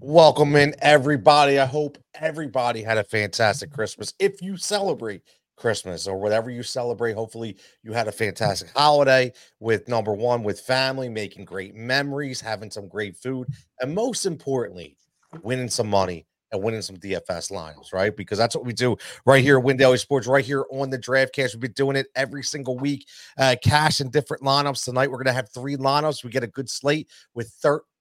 Welcome in, everybody. I hope everybody had a fantastic Christmas. If you celebrate Christmas or whatever you celebrate, hopefully you had a fantastic holiday with number one, with family, making great memories, having some great food, and most importantly, winning some money and winning some DFS lines, right? Because that's what we do right here at Win Sports, right here on the DraftCast. We've been doing it every single week. Uh, cash and different lineups. Tonight, we're going to have three lineups. We get a good slate with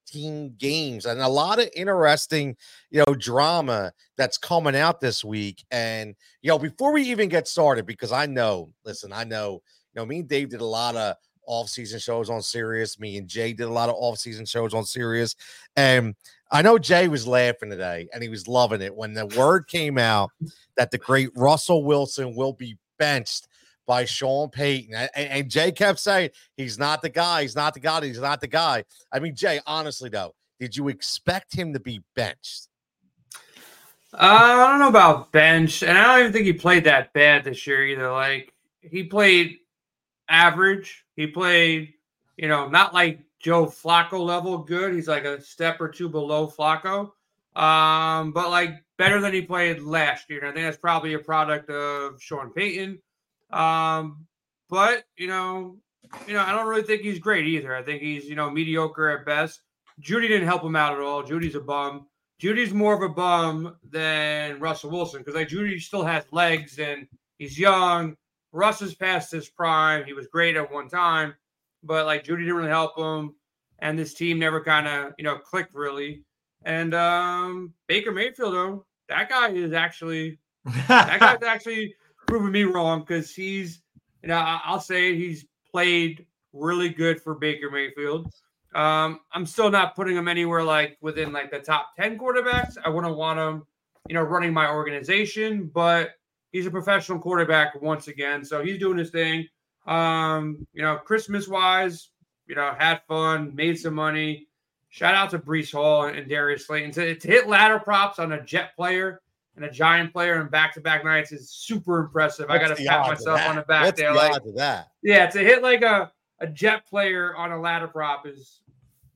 13 games and a lot of interesting, you know, drama that's coming out this week. And, you know, before we even get started, because I know, listen, I know, you know, me and Dave did a lot of off-season shows on Sirius. Me and Jay did a lot of off-season shows on Sirius. And I know Jay was laughing today and he was loving it when the word came out that the great Russell Wilson will be benched by Sean Payton. And, and, Jay kept saying, he's not the guy. He's not the guy. He's not the guy. I mean, Jay, honestly, though, did you expect him to be benched? Uh, I don't know about bench, and I don't even think he played that bad this year either. Like he played average. He played, you know, not like Joe Flacco level good. He's like a step or two below Flacco, um, but like better than he played last year. And I think that's probably a product of Sean Payton. Um, but you know, you know, I don't really think he's great either. I think he's you know mediocre at best. Jeudy didn't help him out at all. Jeudy's a bum. Jeudy's more of a bum than Russell Wilson because like Jeudy still has legs and he's young. Russ is past his prime. He was great at one time, but like Jeudy didn't really help him, and this team never kind of you know clicked really. And um Baker Mayfield, though, that guy is actually that guy's actually proving me wrong because he's, you know, I'll say he's played really good for Baker Mayfield. Um, I'm still not putting him anywhere like within like the top 10 quarterbacks. I wouldn't want him, you know, running my organization, but he's a professional quarterback once again. So he's doing his thing. Um, you know, Christmas wise, you know, had fun, made some money. Shout out to Breece Hall and Darius Slayton to, to hit ladder props on a jet player and a giant player in back to back nights is super impressive. What's I got to pat myself on the back What's there. The like, that? Yeah, to hit like a, a jet player on a ladder prop is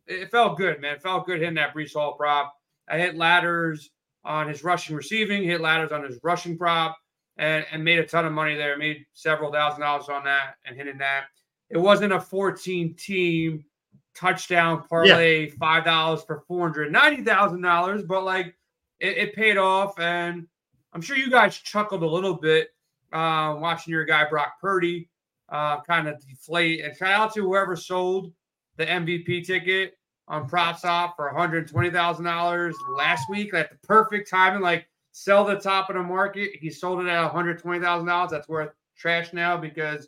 it felt good, man. It felt good hitting that Breece Hall prop. I hit ladders on his rushing receiving, hit ladders on his rushing prop, and, and made a ton of money there. Made several thousand dollars on that and hitting that. It wasn't a 14 team touchdown parlay, yeah. five dollars for four hundred ninety thousand dollars, but like it, it, paid off. And I'm sure you guys chuckled a little bit uh, watching your guy Brock Purdy uh, kind of deflate. And shout out to whoever sold the MVP ticket on PropSwap for $120,000 last week. At the perfect timing, like sell the top of the market. He sold it at $120,000. That's worth trash now because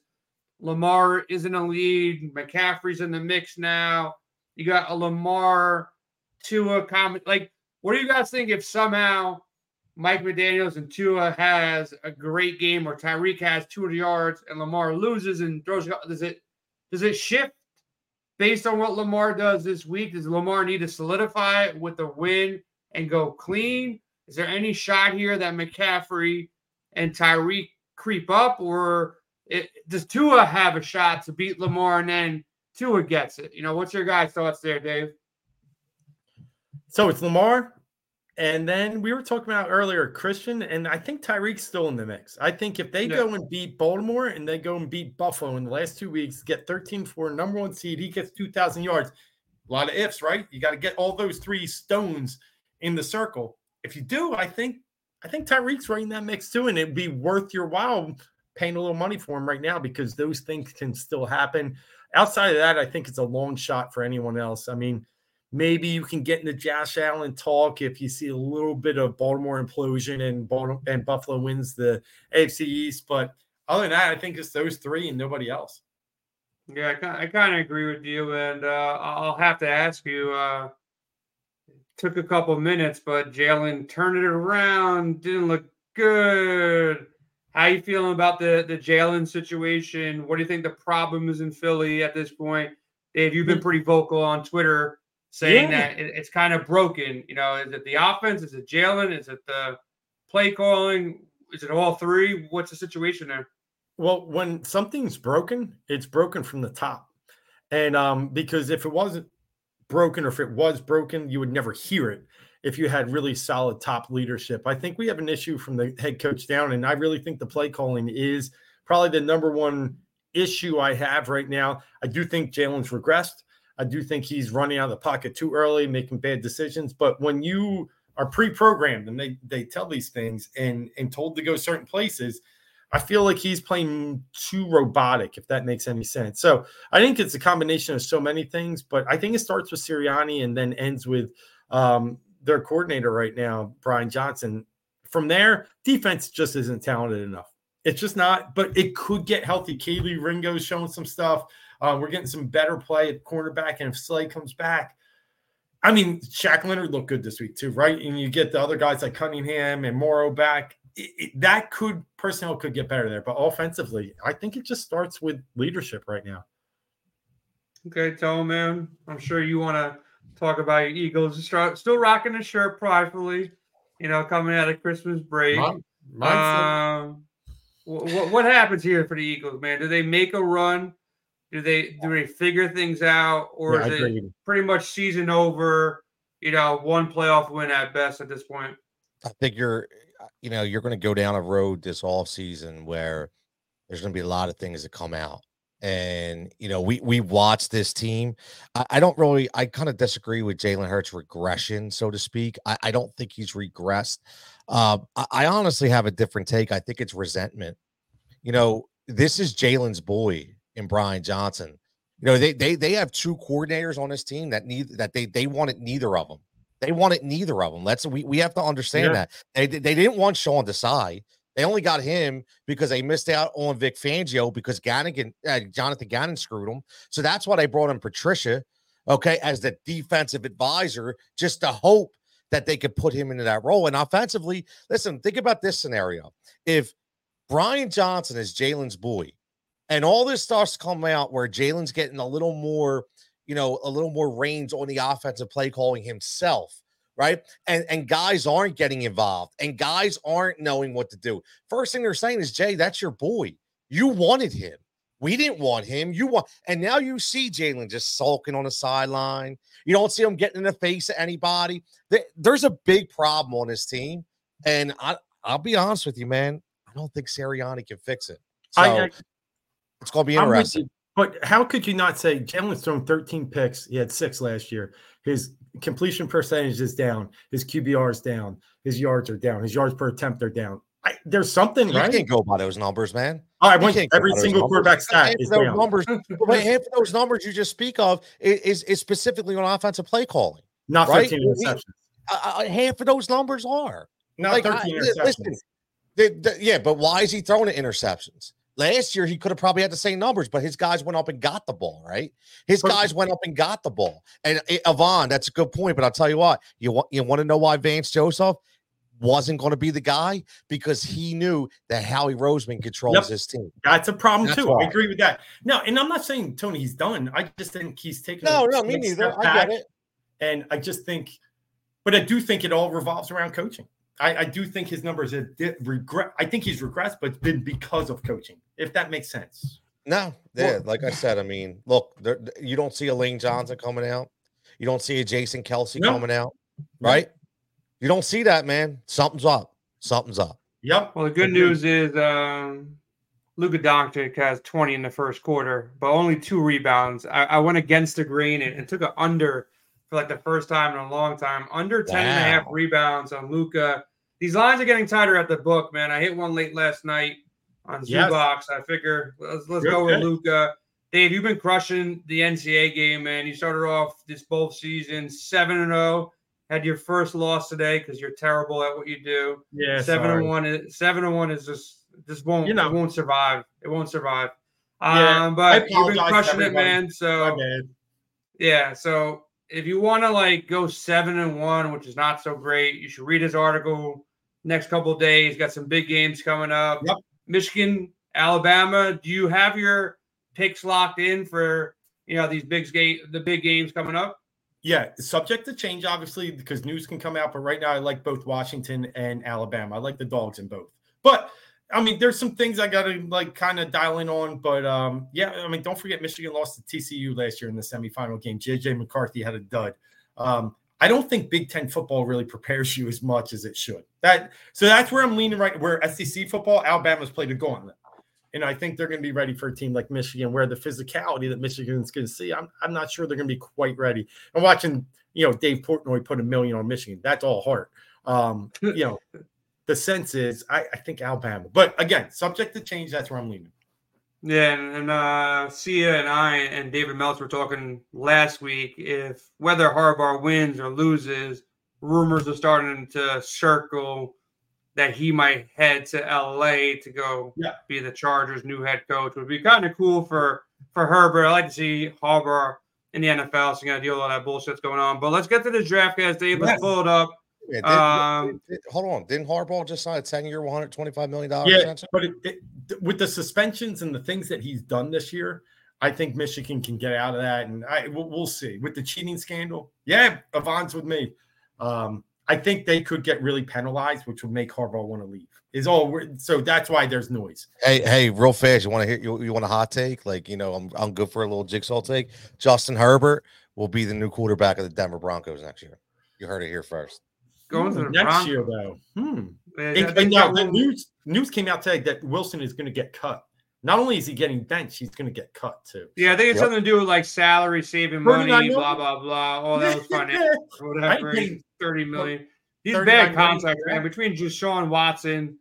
Lamar is in a lead. McCaffrey's in the mix now. You got a Lamar to a comment. Like what do you guys think if somehow Mike McDaniels and Tua has a great game, or Tyreek has 200 yards and Lamar loses and throws? Does it does it shift based on what Lamar does this week? Does Lamar need to solidify it with a win and go clean? Is there any shot here that McCaffrey and Tyreek creep up, or it, does Tua have a shot to beat Lamar and then Tua gets it? You know, what's your guys' thoughts there, Dave? So it's Lamar. And then we were talking about earlier Christian, and I think Tyreek's still in the mix. I think if they yeah. go and beat Baltimore and they go and beat Buffalo in the last two weeks, get 13 for number one seed, he gets 2,000 yards. A lot of ifs, right? You got to get all those three stones in the circle. If you do, I think I think Tyreek's right in that mix too, and it'd be worth your while paying a little money for him right now because those things can still happen. Outside of that, I think it's a long shot for anyone else. I mean, Maybe you can get into Josh Allen talk if you see a little bit of Baltimore implosion and Baltimore, and Buffalo wins the AFC East. But other than that, I think it's those three and nobody else. Yeah, I, I kind of agree with you, and uh, I'll have to ask you. Uh, took a couple minutes, but Jalen turned it around. Didn't look good. How you feeling about the the Jalen situation? What do you think the problem is in Philly at this point? Dave, you've been hmm. pretty vocal on Twitter saying yeah. that it, it's kind of broken. You know, is it the offense? Is it Jalen? Is it the play calling? Is it all three? What's the situation there? Well, when something's broken, it's broken from the top. And um, because if it wasn't broken or if it was broken, you would never hear it if you had really solid top leadership. I think we have an issue from the head coach down, and I really think the play calling is probably the number one issue I have right now. I do think Jalen's regressed. I do think he's running out of the pocket too early, making bad decisions. But when you are pre-programmed and they they tell these things and and told to go certain places, I feel like he's playing too robotic, if that makes any sense. So I think it's a combination of so many things, but I think it starts with Sirianni and then ends with um, their coordinator right now, Brian Johnson. From there, defense just isn't talented enough. It's just not, but it could get healthy. Kelee Ringo's showing some stuff. Uh, we're getting some better play at cornerback. And if Slay comes back, I mean, Shaq Leonard looked good this week too, right? And you get the other guys like Cunningham and Morrow back. It, it, that could personnel could get better there, but offensively, I think it just starts with leadership right now. Okay, Tom, man. I'm sure you want to talk about your Eagles. Still rocking the shirt pridefully, you know, coming out of Christmas break. um, what, what happens here for the Eagles, man? Do they make a run? Do they do they figure things out, or yeah, is it pretty much season over? You know, one playoff win at best at this point. I think you're, you know, you're going to go down a road this off season where there's going to be a lot of things that come out and you know we we watch this team. I, I don't really. I kind of disagree with Jalen Hurts' regression, so to speak. I, I don't think he's regressed. Uh, I, I, honestly have a different take. I think it's resentment. You know, this is Jalen's boy in Brian Johnson. You know, they they they have two coordinators on this team that need that they they wanted neither of them. They wanted neither of them. Let's we we have to understand yeah. that they they didn't want Sean Desai. They only got him because they missed out on Vic Fangio because Gannon, uh, Jonathan Gannon screwed him. So that's why they brought in Patricia, okay, as the defensive advisor, just to hope that they could put him into that role. And offensively, listen, think about this scenario. If Brian Johnson is Jalen's boy, and all this stuff's coming out where Jalen's getting a little more, you know, a little more range on the offensive play calling himself right? And and guys aren't getting involved and guys aren't knowing what to do. First thing they're saying is, Jay, that's your boy. You wanted him. We didn't want him. You want, and now you see Jalen just sulking on the sideline. You don't see him getting in the face of anybody. There's a big problem on this team, and I, I'll be honest with you, man. I don't think Sirianni can fix it. So I, I, it's going to be interesting. But how could you not say Jalen's thrown 13 picks? He had six last year. His completion percentage is down. His QBR is down. His yards are down. His yards per attempt are down. I, there's something, you right? can't go by those numbers, man. Right, want every single quarterback stat is those down. numbers. half of those numbers you just speak of is, is specifically on offensive play calling. Not right? 13 interceptions. Uh, half of those numbers are. Not like, 13 I, interceptions. Listen, yeah, but why is he throwing interceptions? Last year, he could have probably had the same numbers, but his guys went up and got the ball, right? His guys went up and got the ball. And uh, Avon, that's a good point. But I'll tell you what, you want you want to know why Vance Joseph wasn't going to be the guy because he knew that Howie Roseman controls yep. his team. That's a problem that's too. Why. I agree with that. No, and I'm not saying Tony he's done. I just think he's taking no, no, me neither. I get it. And I just think, but I do think it all revolves around coaching. I, I do think his numbers have regret. I think he's regressed, but it's been because of coaching. If that makes sense. No, yeah, well, like I said, I mean, look, there, you don't see a Lane Johnson coming out. You don't see a Jason Kelce no. coming out, right? No. You don't see that, man. Something's up. Something's up. Yep. Well, the good news is um, Luka Doncic has 20 in the first quarter, but only two rebounds. I, I went against the grain and, and took an under for like the first time in a long time. Under 10 wow. and a half rebounds on Luka. These lines are getting tighter at the book, man. I hit one late last night on yes. Zubac. I figure let's, let's go with Luka. Dave, you've been crushing the NCAA game, man. You started off this both seasons 7 and 0. Had your first loss today because you're terrible at what you do. Yeah, seven sorry. and one. Is, seven and one is just this won't you know. it won't survive. It won't survive. Yeah, um, but you've been crushing it, man. So yeah, so if you want to like go seven and one, which is not so great, you should read his article next couple days. Got some big games coming up. Yep. Michigan, Alabama. Do you have your picks locked in for you know these big game the big games coming up? Yeah, subject to change, obviously, because news can come out. But right now, I like both Washington and Alabama. I like the dogs in both. But I mean, there's some things I got to like kind of dial in on, but um, yeah, I mean, don't forget Michigan lost to TCU last year in the semifinal game. JJ McCarthy had a dud. Um, I don't think Big Ten football really prepares you as much as it should. That so that's where I'm leaning right. Where SEC football, Alabama's played a gauntlet, and I think they're going to be ready for a team like Michigan, where the physicality that Michigan's going to see, I'm I'm not sure they're going to be quite ready. I'm watching, you know, Dave Portnoy put a million on Michigan. That's all heart. Um, you know, the sense is I, I think Alabama, but again, subject to change. That's where I'm leaning. Yeah, and, uh, Sia and I and David Meltz were talking last week. If whether Harbaugh wins or loses, rumors are starting to circle that he might head to LA to go yeah. be the Chargers' new head coach. Would be kind of cool for for Herbert. I like to see Harbaugh in the NFL. So you got to deal with all that bullshit that's going on. But let's get to this draft, guys. Dave, let's pull it up. Yeah, did, um, did, hold on. Didn't Harbaugh just sign a 10 year, $125 million? Yeah, extension? but it, it, with the suspensions and the things that he's done this year, I think Michigan can get out of that. And I we'll, we'll see. With the cheating scandal, yeah, Avon's with me. Um, I think they could get really penalized, which would make Harbaugh want to leave. Is all so that's why there's noise. Hey, hey, real fast, you want to hear you, you want a hot take? Like, you know, I'm I'm good for a little jigsaw take. Justin Herbert will be the new quarterback of the Denver Broncos next year. You heard it here first. Going to the next Broncos. year though. Hmm. Man, And, and now the news news came out today that Wilson is going to get cut. Not only is he getting benched, he's going to get cut too. Yeah, I think it's Yep. something to do with like salary, saving 39 money, million? blah blah blah. All those financial, whatever. Think- Thirty million. He's 39 bad million, contracts, yeah. man. Between Deshaun Watson,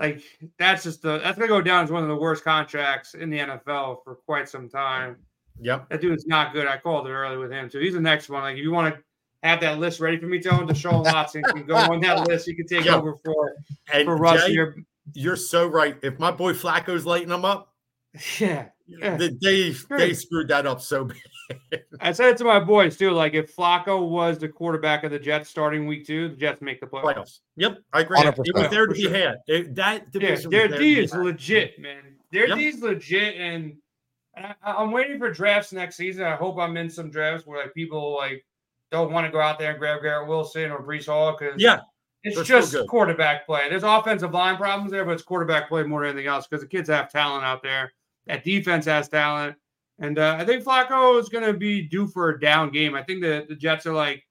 like that's just the that's gonna go down as one of the worst contracts in the NFL for quite some time. Yep. That dude's not good. I called it early with him too. He's the next one. Like if you want to have that list ready for me, Tone, Deshaun Watson can go on that list. You can take Yeah. over for And for Russ Jay, here. you're so right. If my boy Flacco's lighting them up, Yeah. Yeah. the, they they screwed that up so bad. I said it to my boys too. Like if Flacco was the quarterback of the Jets starting week two, the Jets make the playoffs. playoffs. Yep, I agree. 100%. It was there to be sure. had. It, that Yeah, division their there to D is had. legit, man. Their Yep. D is legit, and I, I'm waiting for drafts next season. I hope I'm in some drafts where like people like don't want to go out there and grab Garrett Wilson or Breece Hall because Yeah, it's just quarterback play. There's offensive line problems there, but it's quarterback play more than anything else because the kids have talent out there. That defense has talent. And uh, I think Flacco is going to be due for a down game. I think the, the Jets are like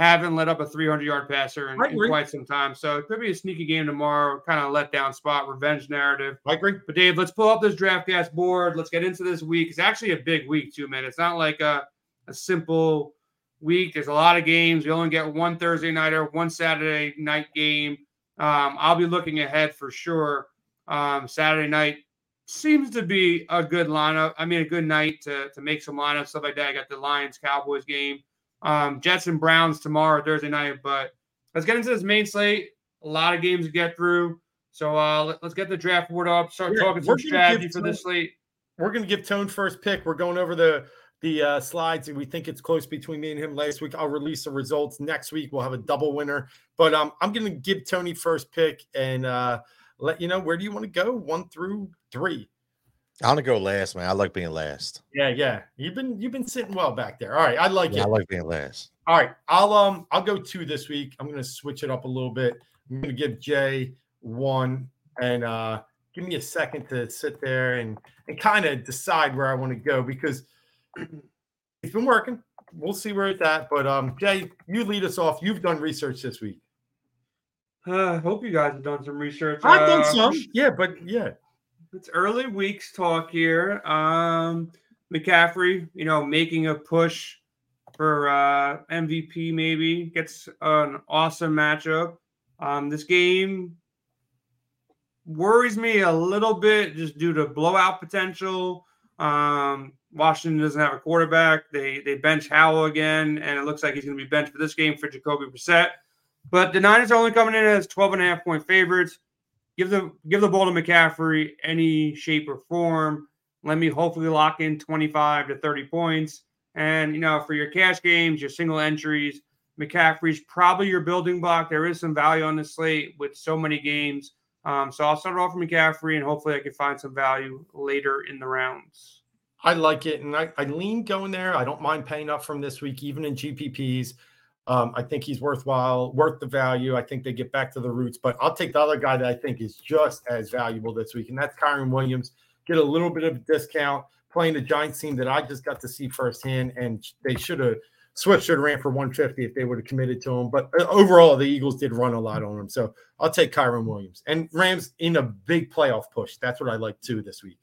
haven't let up a 300 yard passer in, in quite some time. So it could be a sneaky game tomorrow, kind of let down spot, revenge narrative. I agree. But Dave, let's pull up this DraftCast board. Let's get into this week. It's actually a big week too, man. It's not like a, a simple week. There's a lot of games. We only get one Thursday nighter, one Saturday night game. Um, I'll be looking ahead for sure. Um, Saturday night seems to be a good lineup. I mean, a good night to, to make some lineups, stuff like that. I got the Lions Cowboys game. Um, Jets and Browns tomorrow, Thursday night. But let's get into this main slate. A lot of games to get through. So uh, let, us get the draft board up. Start Yeah, talking we're some strategy for this slate. We're going to give Tone first pick. We're going over the the uh, slides, we think it's close between me and him. Last week, I'll release the results next week. We'll have a double winner, but um, I'm going to give Tony first pick and uh, let you know where do you want to go, one through three. I want to go last, man. I like being last. Yeah, yeah. You've been you've been sitting well back there. All right, I like Yeah, it. I like being last. All right, I'll um I'll go two this week. I'm gonna switch it up a little bit. I'm gonna give Jay one and uh give me a second to sit there and and kind of decide where I want to go because it's been working. We'll see where it's at. But um Jay, you lead us off. You've done research this week. Uh, hope you guys have done some research. I've done Uh, some, yeah, but yeah. It's early weeks talk here. Um, McCaffrey, you know, making a push for uh, MVP, maybe gets an awesome matchup. Um, this game worries me a little bit just due to blowout potential. Um, Washington doesn't have a quarterback. They they bench Howell again, and it looks like he's going to be benched for this game for Jacoby Brissett. But the Niners are only coming in as 12 and a half point favorites give the give the ball to McCaffrey any shape or form. Let me hopefully lock in 25 to 30 points. And you know, for your cash games, your single entries, McCaffrey's probably your building block. There is some value on the slate with so many games. Um, so I'll start off with McCaffrey and hopefully I can find some value later in the rounds. I like it, and I, I lean going there. I don't mind paying up from this week, even in GPPs. Um, I think he's worthwhile, worth the value. I think they get back to the roots, but I'll take the other guy that I think is just as valuable this week, and that's Kyren Williams. Get a little bit of a discount playing the Giants team that I just got to see firsthand, and they should have switched should have ran for 150 if they would have committed to him. But uh, overall, the Eagles did run a lot on him. So I'll take Kyren Williams and Rams in a big playoff push. That's what I like too this week.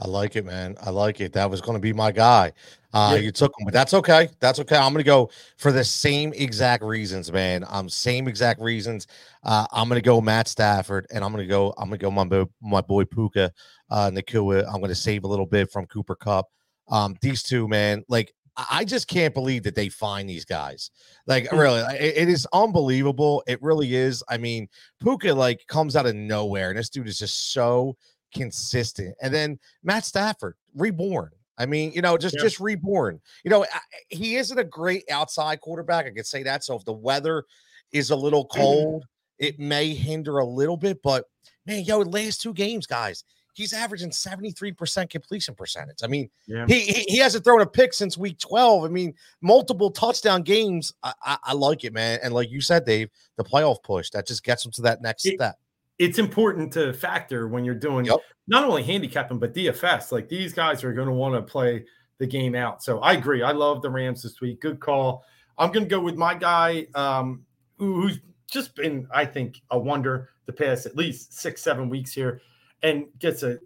I like it, man. I like it. That was going to be my guy. Uh, yeah. You took him, but that's okay. That's okay. I'm going to go for the same exact reasons, man. Um, same exact reasons. Uh, I'm going to go Matt Stafford, and I'm going to go. I'm going to go my boy, my boy Puka uh, Nacua. I'm going to save a little bit from Cooper Kupp. Um, these two, man, like I just can't believe that they find these guys. Like, hmm. really, it, it is unbelievable. It really is. I mean, Puka like comes out of nowhere, and this dude is just so consistent. And then Matt Stafford, reborn. I mean, you know, just yeah. just reborn. You know, he isn't a great outside quarterback. I could say that. So if the weather is a little mm-hmm. cold, it may hinder a little bit. But man, yo, last two games, guys, he's averaging 73% completion percentage. I mean, yeah. he, he, he hasn't thrown a pick since week 12. I mean, multiple touchdown games. I, I, I, like it, man. And like you said, Dave, the playoff push that just gets him to that next it, step. It's important to factor when you're doing yep. not only handicapping, but DFS. Like these guys are going to want to play the game out. So I agree. I love the Rams this week. Good call. I'm going to go with my guy um, who's just been, I think, a wonder the past at least six, seven weeks here and gets an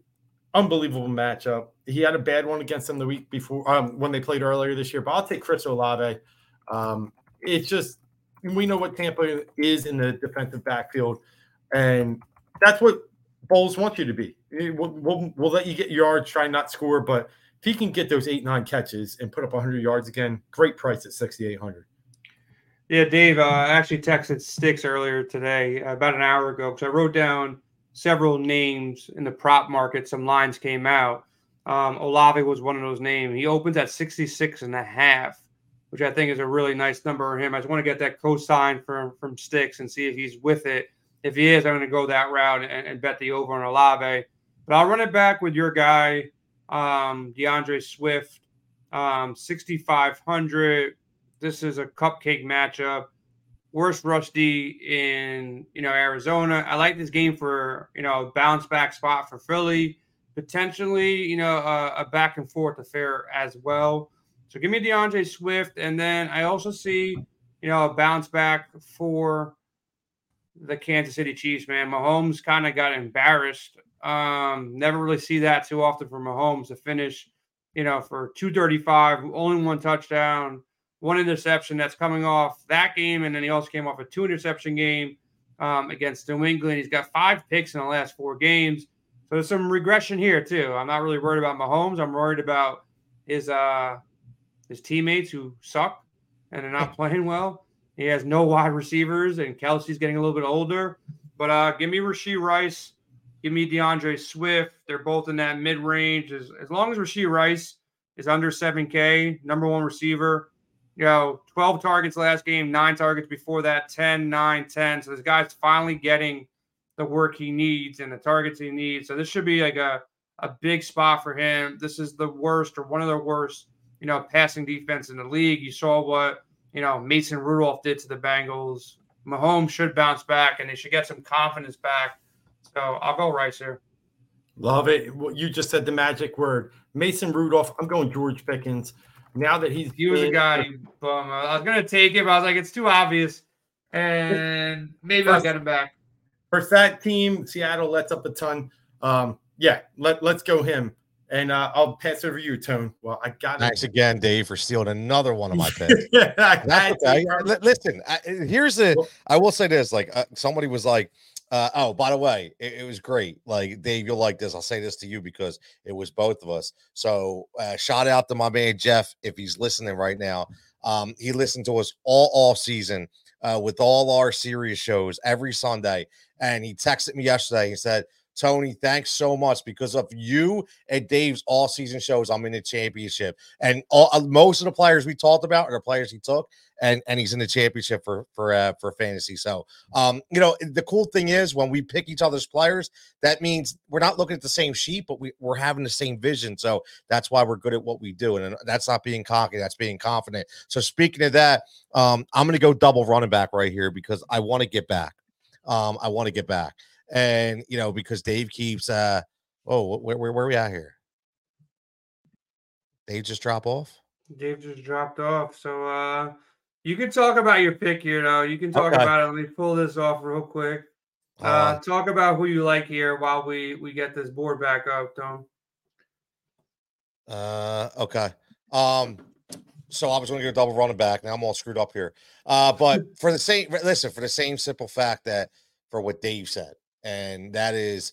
unbelievable matchup. He had a bad one against them the week before um, when they played earlier this year, but I'll take Chris Olave. Um, it's just we know what Tampa is in the defensive backfield, and that's what Bowles wants you to be. We'll, we'll, we'll let you get yards, try not score, but if he can get those eight nine catches and put up 100 yards again, great price at 6,800. Yeah, Dave, uh, I actually texted Sticks earlier today, about an hour ago, because I wrote down several names in the prop market. Some lines came out. Um, Olave was one of those names. He opens at 66 and a half, which I think is a really nice number for him. I just want to get that cosign from from Sticks and see if he's with it. If he is, I'm going to go that route and, and bet the over on Olave. But I'll run it back with your guy, um, D'Andre Swift, um, 6,500. This is a cupcake matchup worst rush D in you know Arizona. I like this game for you know bounce back spot for Philly, potentially you know a, a back and forth affair as well. So give me D'Andre Swift, and then I also see you know a bounce back for the Kansas City Chiefs. Man, Mahomes kind of got embarrassed. Um, never really see that too often for Mahomes to finish, you know, for 235, only one touchdown one interception that's coming off that game, and then he also came off a two interception game um, against New England. He's got five picks in the last four games, so there's some regression here too. I'm not really worried about Mahomes. I'm worried about his uh, his teammates who suck and are not playing well. He has no wide receivers, and Kelce's getting a little bit older. But uh, give me Rashee Rice, give me D'Andre Swift. They're both in that mid range. As, as long as Rashee Rice is under 7K, number one receiver, you know, 12 targets last game, nine targets before that, 10, 9, 10. So this guy's finally getting the work he needs and the targets he needs. So this should be like a, a big spot for him. This is the worst or one of the worst, you know, passing defense in the league. You saw what, you know, Mason Rudolph did to the Bengals. Mahomes should bounce back and they should get some confidence back. So I'll go Rice here. Love it. You just said the magic word. Mason Rudolph. I'm going George Pickens now that he's he was a guy bum. I was gonna take him. I was like, it's too obvious, and maybe I'll get him back. For that team, Seattle lets up a ton. Um, yeah, let let's go him. And uh, I'll pass over you, Tone. Well, I got it. thanks it. again, Dave, for stealing another one of my picks. yeah, okay. Listen, I, here's the. I will say this: like uh, somebody was like, uh, oh, by the way, it, it, was great. Like Dave, you'll like this. I'll say this to you because it was both of us. So uh, shout out to my man Jeff if he's listening right now. Um, he listened to us all off season uh, with all our Sirius shows every Sunday, and he texted me yesterday. He said, Tony, thanks so much because of you and Dave's all season shows. I'm in the championship, and all, uh, most of the players we talked about are the players he took, and and he's in the championship for for uh, for fantasy. So, um, you know, the cool thing is when we pick each other's players, that means we're not looking at the same sheet, but we we're having the same vision. So that's why we're good at what we do, and that's not being cocky. That's being confident. So speaking of that, um, I'm going to go double running back right here because I want to get back. Um, I want to get back and you know because Dave keeps uh oh where where, where are we at here? Dave just drop off. Dave just dropped off. So uh you can talk about your pick here though. You can talk okay. about it. Let me pull this off real quick. Uh, uh, talk about who you like here while we we get this board back up, Tom. Uh okay. Um so I was going to get a double running back. Now I'm all screwed up here. Uh, but for the same listen, for the same simple fact that for what Dave said, and that is,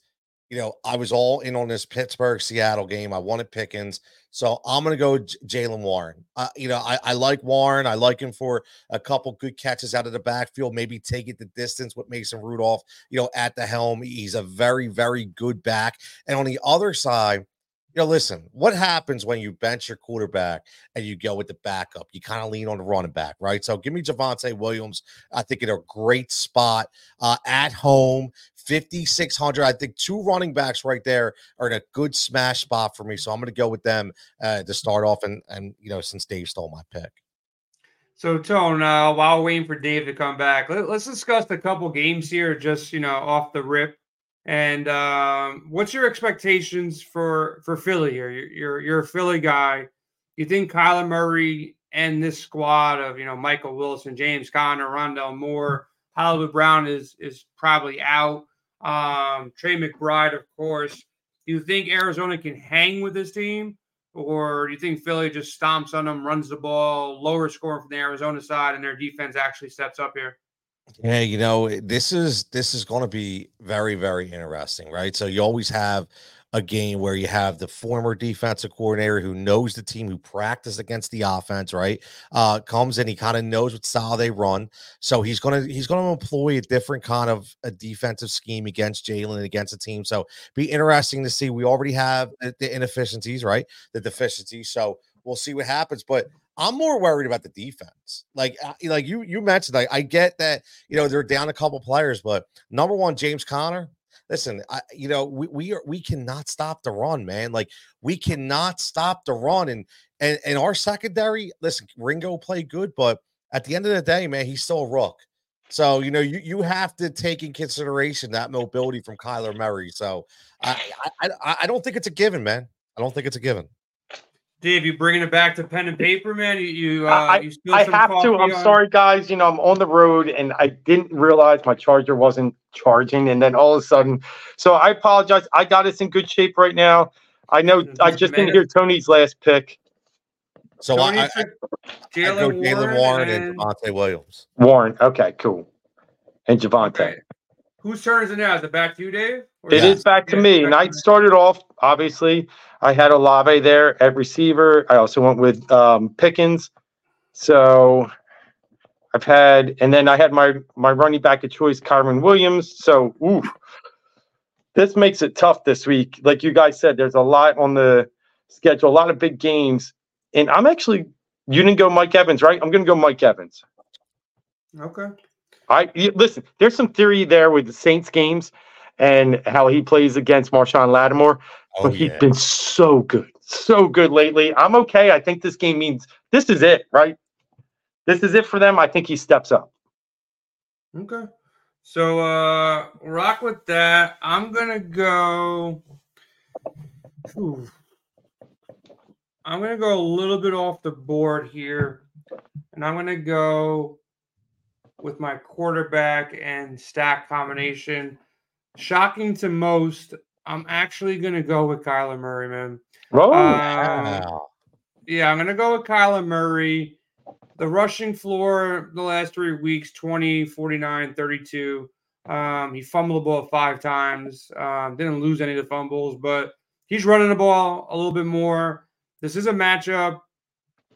you know, I was all in on this Pittsburgh Seattle game. I wanted Pickens, so I'm to go J- Jaylen Warren. Uh, you know, I, I like Warren. I like him for a couple good catches out of the backfield. Maybe take it the distance with Mason Rudolph. You know, at the helm, he's a very very good back. And on the other side you know, listen, what happens when you bench your quarterback and you go with the backup? You kind of lean on the running back, right? So give me Javonte Williams. I think in a great spot uh, at home, 5,600. I think two running backs right there are in a good smash spot for me. So I'm going to go with them uh, to start off. And, and, you know, since Dave stole my pick. So, Tone, uh, while waiting for Dave to come back, let, us discuss a couple games here, just, you know, off the rip. And um, what's your expectations for for Philly here? You're, you're, you're a Philly guy. You think Kyler Murray and this squad of you know Michael Wilson, James Conner, Rondale Moore, Hollywood Brown is is probably out. Um, Trey McBride, of course. Do you think Arizona can hang with this team, or do you think Philly just stomps on them, runs the ball, lower scoring from the Arizona side, and their defense actually steps up here? Yeah, you know, this is this is going to be very very interesting, right? So you always have a game where you have the former defensive coordinator who knows the team, who practiced against the offense, right? Uh, comes in, he kind of knows what style they run, so he's gonna he's gonna employ a different kind of a defensive scheme against Jalen and against the team. So be interesting to see. We already have the, the inefficiencies, right? The deficiencies, so we'll see what happens, but. I'm more worried about the defense. Like, uh, like you you mentioned, I, I get that you know they're down a couple players, but number one, James Conner. Listen, I, you know we we are we cannot stop the run, man. Like we cannot stop the run, and and and our secondary. Listen, Ringo played good, but at the end of the day, man, he's still a rook. So you know you you have to take in consideration that mobility from Kyler Murray. So I I, I don't think it's a given, man. I don't think it's a given. Dave, you bringing it back to pen and paper, man? You, you, uh, I, you I have to. I'm on... sorry, guys. You know, I'm on the road and I didn't realize my charger wasn't charging, and then all of a sudden, so I apologize. I got us in good shape right now. I know. I just didn't hear Tony's last pick. So Tony I, I, Jaylen Warren, Warren and, and Javonte Williams. Warren. Okay, cool. And Javonte. Okay. Whose turn is it now? Is it back to you, Dave? Or it is back to me. And I started off, obviously, I had Olave there at receiver. I also went with um, Pickens. So I've had, and then I had my my running back of choice, Kyren Williams. So, ooh, this makes it tough this week. Like you guys said, there's a lot on the schedule, a lot of big games. And I'm actually, you didn't go Mike Evans, right? I'm going to go Mike Evans. Okay. I listen. There's some theory there with the Saints games and how he plays against Marshon Lattimore, oh, but he's yeah. been so good, so good lately. I'm okay. I think this game means this is it, right? This is it for them. I think he steps up. Okay. So uh rock with that. I'm gonna go. Ooh. I'm gonna go a little bit off the board here, and I'm gonna go with my quarterback and stack combination. Shocking to most, I'm actually going to go with Kyler Murray, man. Oh, um, yeah, I'm going to go with Kyler Murray. The rushing floor the last three weeks 20, 49, 32. Um, he fumbled the ball five times. Um, didn't lose any of the fumbles, but he's running the ball a little bit more. This is a matchup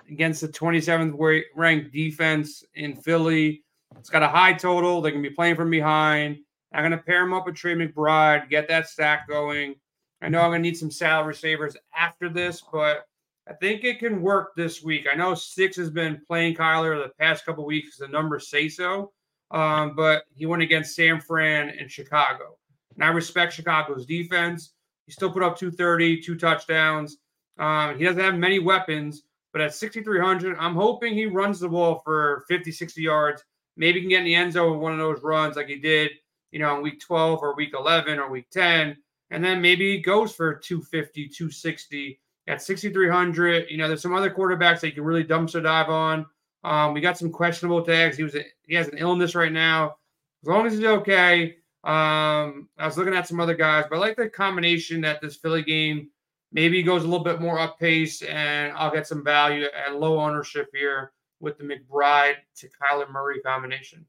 against the 27th ranked defense in Philly. It's got a high total. They can be playing from behind. I'm going to pair him up with Trey McBride, get that stack going. I know I'm going to need some salary savers after this, but I think it can work this week. I know Six has been playing Kyler the past couple weeks. The numbers say so, um, but he went against San Fran and Chicago. And I respect Chicago's defense. He still put up 230, two touchdowns. Um, he doesn't have many weapons, but at 6,300, I'm hoping he runs the ball for 50, 60 yards. Maybe he can get in the end zone with one of those runs like he did, you know, in week 12 or week 11 or week 10. And then maybe he goes for 250, 260 at 6,300. You know, there's some other quarterbacks that you can really dumpster dive on. Um, we got some questionable tags. He was a, he has an illness right now. As long as he's okay. Um, I was looking at some other guys, but I like the combination that this Philly game maybe goes a little bit more up pace, and I'll get some value at low ownership here with the McBride to Kyler Murray combination.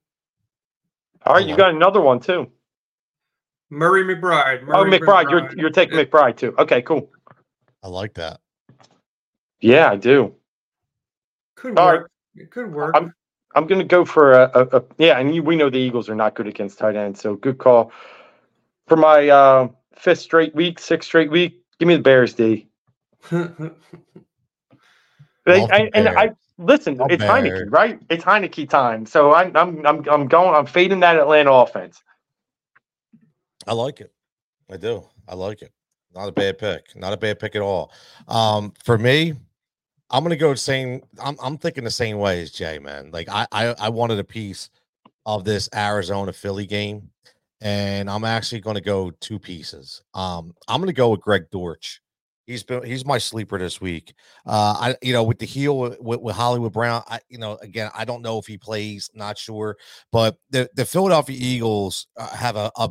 All right, you got another one too. Murray McBride. Oh, Murray, oh, McBride. McBride. You're you're taking yeah. McBride too. Okay, cool. I like that. Yeah, I do. Could work. Right. It could work. I'm I'm going to go for a, a, a yeah, and you, we know the Eagles are not good against tight ends, so good call. For my uh, fifth straight week, sixth straight week, give me the Bears, D. I, I, and I listen. it's Heinicke, right? It's Heinicke time. So I'm I'm I'm I'm going. I'm fading that Atlanta offense. I like it. I do. I like it. Not a bad pick. Not a bad pick at all. Um, for me, I'm gonna go same. I'm I'm thinking the same way as Jay, man. Like I I, I wanted a piece of this Arizona Philly game, and I'm actually gonna go two pieces. Um, I'm gonna go with Greg Dortch. He's been he's my sleeper this week. Uh, I you know with the heel with, with Hollywood Brown. I you know again I don't know if he plays, not sure, but the the Philadelphia Eagles uh, have a, a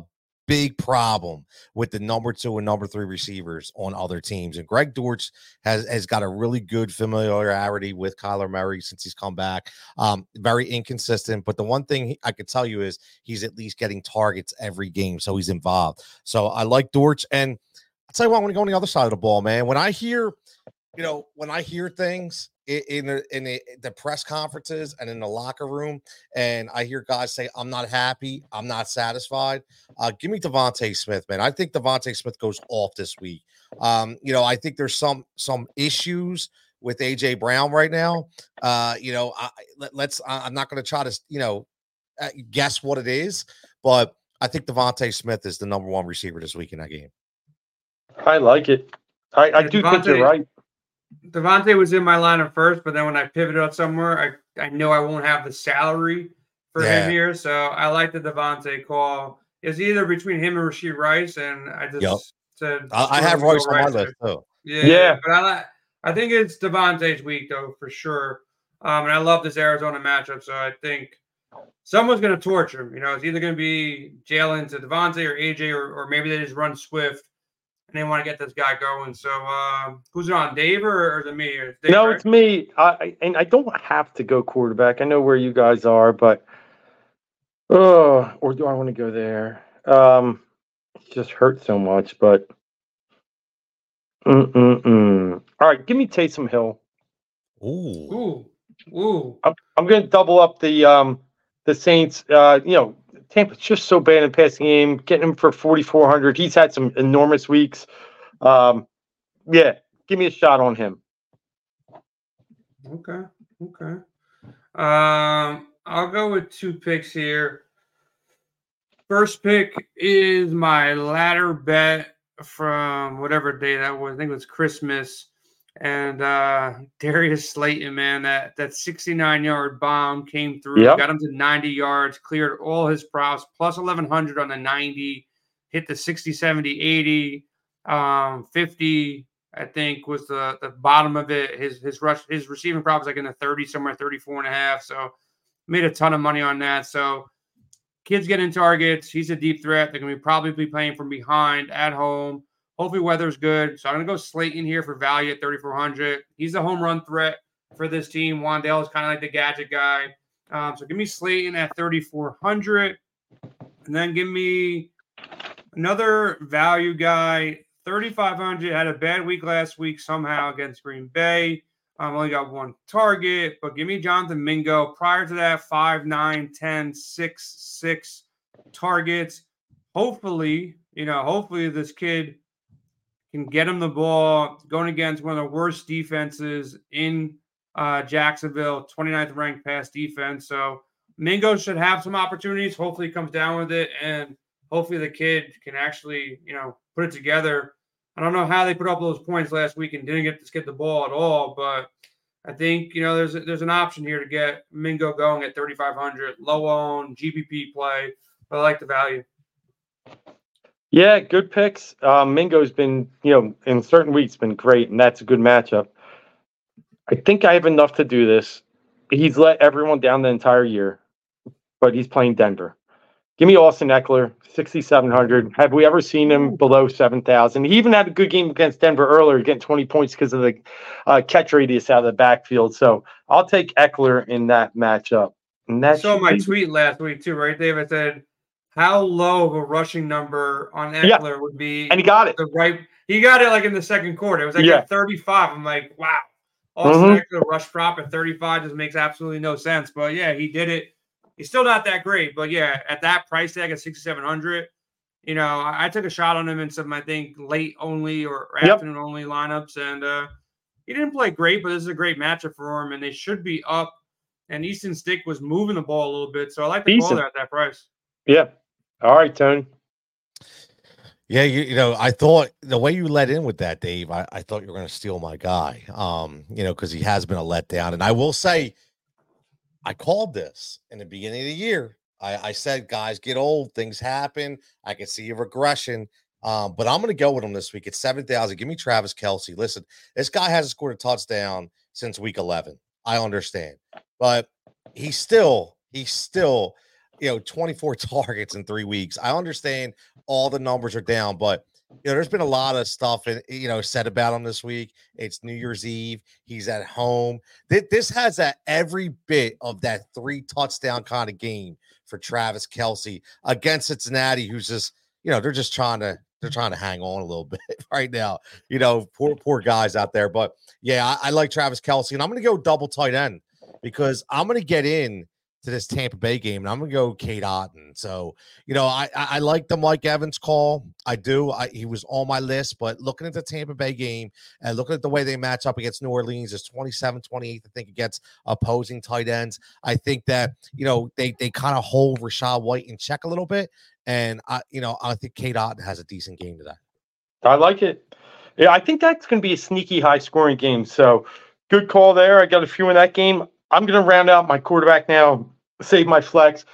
big problem with the number two and number three receivers on other teams. And Greg Dortch has has got a really good familiarity with Kyler Murray since he's come back. Um, very inconsistent, but the one thing I could tell you is he's at least getting targets every game, so he's involved. So I like Dortch, and I'll tell you what, I'm going to go on the other side of the ball, man. When I hear, you know, when I hear things in the, in the, the, press conferences and in the locker room, and I hear guys say, "I'm not happy, I'm not satisfied." Uh, give me DeVonta Smith, man. I think DeVonta Smith goes off this week. Um, you know, I think there's some some issues with AJ Brown right now. Uh, you know, I, let, us I'm not going to try to you know uh, guess what it is, but I think DeVonta Smith is the number one receiver this week in that game. I like it. I, I do think you're right. DeVonta was in my lineup first, but then when I pivoted up somewhere, I, I know I won't have the salary for yeah. him here. So I like the DeVonta call. It's either between him and Rashee Rice, and I just yep. said I, I have Rice on my list too. Yeah, yeah, but I I think it's DeVonta's week though for sure. Um, and I love this Arizona matchup, so I think someone's going to torture him. You know, it's either going to be Jalen to DeVonta or AJ, or, or maybe they just run Swift and they want to get this guy going. So uh, who's it on, Dave or, or is it me? Dave, no, right? it's me. I and I don't have to go quarterback. I know where you guys are, but oh, or do I want to go there? Um, it just hurts so much, but. Mm-mm-mm. All right, give me Taysom Hill. Ooh, ooh, ooh! I'm, I'm going to double up the um the Saints. Uh, you know, Tampa's just so bad in passing game. Getting him for 4,400. He's had some enormous weeks. Um, yeah, give me a shot on him. Okay. Okay. Um, I'll go with two picks here. First pick is my ladder bet from whatever day that was. I think it was Christmas and uh, Darius Slayton, man, that that 69 yard bomb came through, yep. got him to 90 yards, cleared all his props, plus 1100 on the 90, hit the 60, 70, 80, um, 50. I think was the the bottom of it. His his rush his receiving prop was like in the 30 somewhere, 34 and a half. So made a ton of money on that. So kids getting targets. He's a deep threat. They're gonna be probably be playing from behind at home. Hopefully, weather's good. So I'm going to go Slayton here for value at 3,400. He's a home run threat for this team. Wan'Dale is kind of like the gadget guy. Um, so give me Slayton at 3,400. And then give me another value guy, 3,500. Had a bad week last week somehow against Green Bay. Um, only got one target, but give me Jonathan Mingo. Prior to that, 5, 9, 10, 6, 6 targets. hopefully, you know, hopefully this kid can get him the ball going against one of the worst defenses in uh, Jacksonville, 29th ranked pass defense. So Mingo should have some opportunities. Hopefully, he comes down with it, and hopefully, the kid can actually, you know, put it together. I don't know how they put up those points last week and didn't get to get the ball at all, but I think you know there's there's an option here to get Mingo going at 3,500, low own GPP play. But I like the value. Yeah, good picks. Um, Mingo's been, you know, in certain weeks been great, and that's a good matchup. I think I have enough to do this. He's let everyone down the entire year, but he's playing Denver. Give me Austin Ekeler, 6,700. Have we ever seen him below 7,000? He even had a good game against Denver earlier, getting 20 points because of the uh, catch radius out of the backfield. So I'll take Ekeler in that matchup. And that's saw my tweet last week too, right, Dave? I said how low of a rushing number on Ekeler yeah. would be, and he got it. The right, he got it like in the second quarter. It was like yeah. 35. I'm like, wow. Austin mm-hmm. Ekeler rush prop at 35 just makes absolutely no sense. But yeah, he did it He's still not that great, but yeah, at that price tag at 6,700, you know, I, I, took a shot on him in some, I think, late only or, yep. afternoon only lineups, and uh, he didn't play great, but this is a great matchup for him, and they should be up. And Easton Stick was moving the ball a little bit, so I like the Easton. call there at that price. Yeah. All right, Tony. Yeah, you, you know, I thought the way you let in with that, Dave, I, I thought you were going to steal my guy. Um, you know, because he has been a letdown, and I will say I called this in the beginning of the year. I, I said, guys get old, things happen. I can see a regression. Um, but I'm going to go with him this week It's 7,000. Give me Travis Kelce. Listen, this guy hasn't scored a touchdown since week 11. I understand, but he's still, he's still, you know, 24 targets in three weeks. I understand all the numbers are down, but you know, there's been a lot of stuff, and you know, said about him this week. It's New Year's Eve. He's at home. This has that every bit of that three touchdown kind of game for Travis Kelce against Cincinnati, who's just, you know, they're just trying to they're trying to hang on a little bit right now. You know, poor poor guys out there. But yeah, I, I like Travis Kelce, and I'm going to go double tight end because I'm going to get in to this Tampa Bay game, and I'm gonna go Cade Otton. So, you know, I I, like the Mike Evans call. I do. I, he was on my list, but looking at the Tampa Bay game and looking at the way they match up against New Orleans is 27, 28, I think, against opposing tight ends. I think that you know they they kind of hold Rachaad White in check a little bit, and I you know I think Cade Otton has a decent game today. I like it. Yeah, I think that's to be a sneaky high scoring game. So good call there. I got a few in that game. I'm going to round out my quarterback now, save my flex.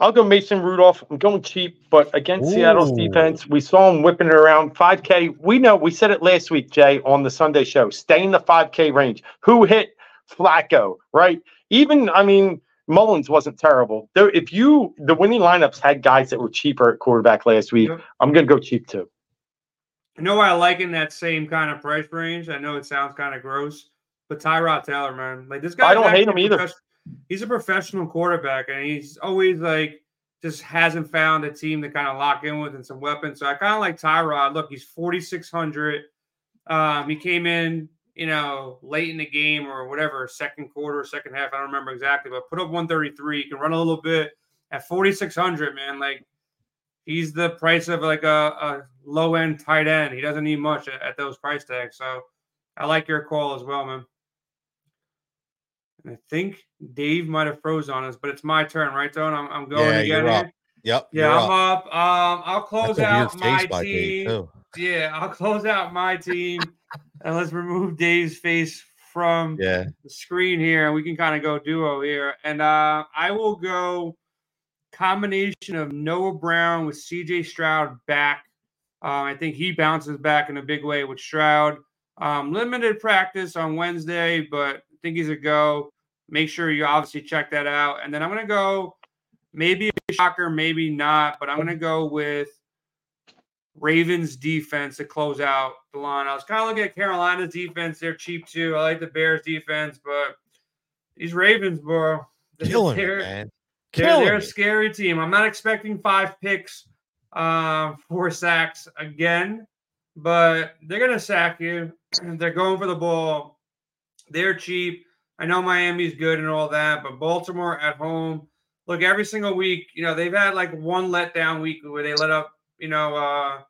I'll go Mason Rudolph. I'm going cheap, but against Ooh. Seattle's defense, we saw him whipping it around 5K. We know we said it last week, Jay, on the Sunday show. Stay in the 5K range. Who hit Flacco, right? Even, I mean, Mullens wasn't terrible. There, if you the winning lineups had guys that were cheaper at quarterback last week, yep. I'm going to go cheap too. You know why I like in that same kind of price range? I know it sounds kind of gross. But Tyrod Taylor, man, like this guy. I don't hate him either. He's a professional quarterback, and he's always like just hasn't found a team to kind of lock in with and some weapons. So I kind of like Tyrod. Look, he's forty six hundred. Um, he came in, you know, late in the game or whatever, second quarter, second half. I don't remember exactly, but put up one thirty three. He can run a little bit at forty six hundred. Man, like he's the price of like a, a low end tight end. He doesn't need much at, at those price tags. So I like your call as well, man. And I think Dave might have froze on us, but it's my turn, right, Don? I'm, I'm going yeah, again. You're up. Yep. Yeah, I'm up. up. Um, I'll close out my team. Yeah, I'll close out my team, and let's remove Dave's face from yeah. the screen here, and we can kind of go duo here. And uh, I will go combination of Noah Brown with C.J. Stroud back. Uh, I think he bounces back in a big way with Stroud. Um, limited practice on Wednesday, but think he's a go. Make sure you obviously check that out. And then I'm going to go maybe a shocker, maybe not, but I'm going to go with Ravens defense to close out the line. I was kind of looking at Carolina's defense. They're cheap too. I like the Bears defense, but these Ravens, bro, killing they're, it, man. Killing they're, they're a scary team. I'm not expecting five picks, uh, four sacks again, but they're gonna sack you. They're going for the ball. They're cheap. I know Miami's good and all that, but Baltimore at home, look, every single week, you know, they've had like one letdown week where they let up, you know, uh,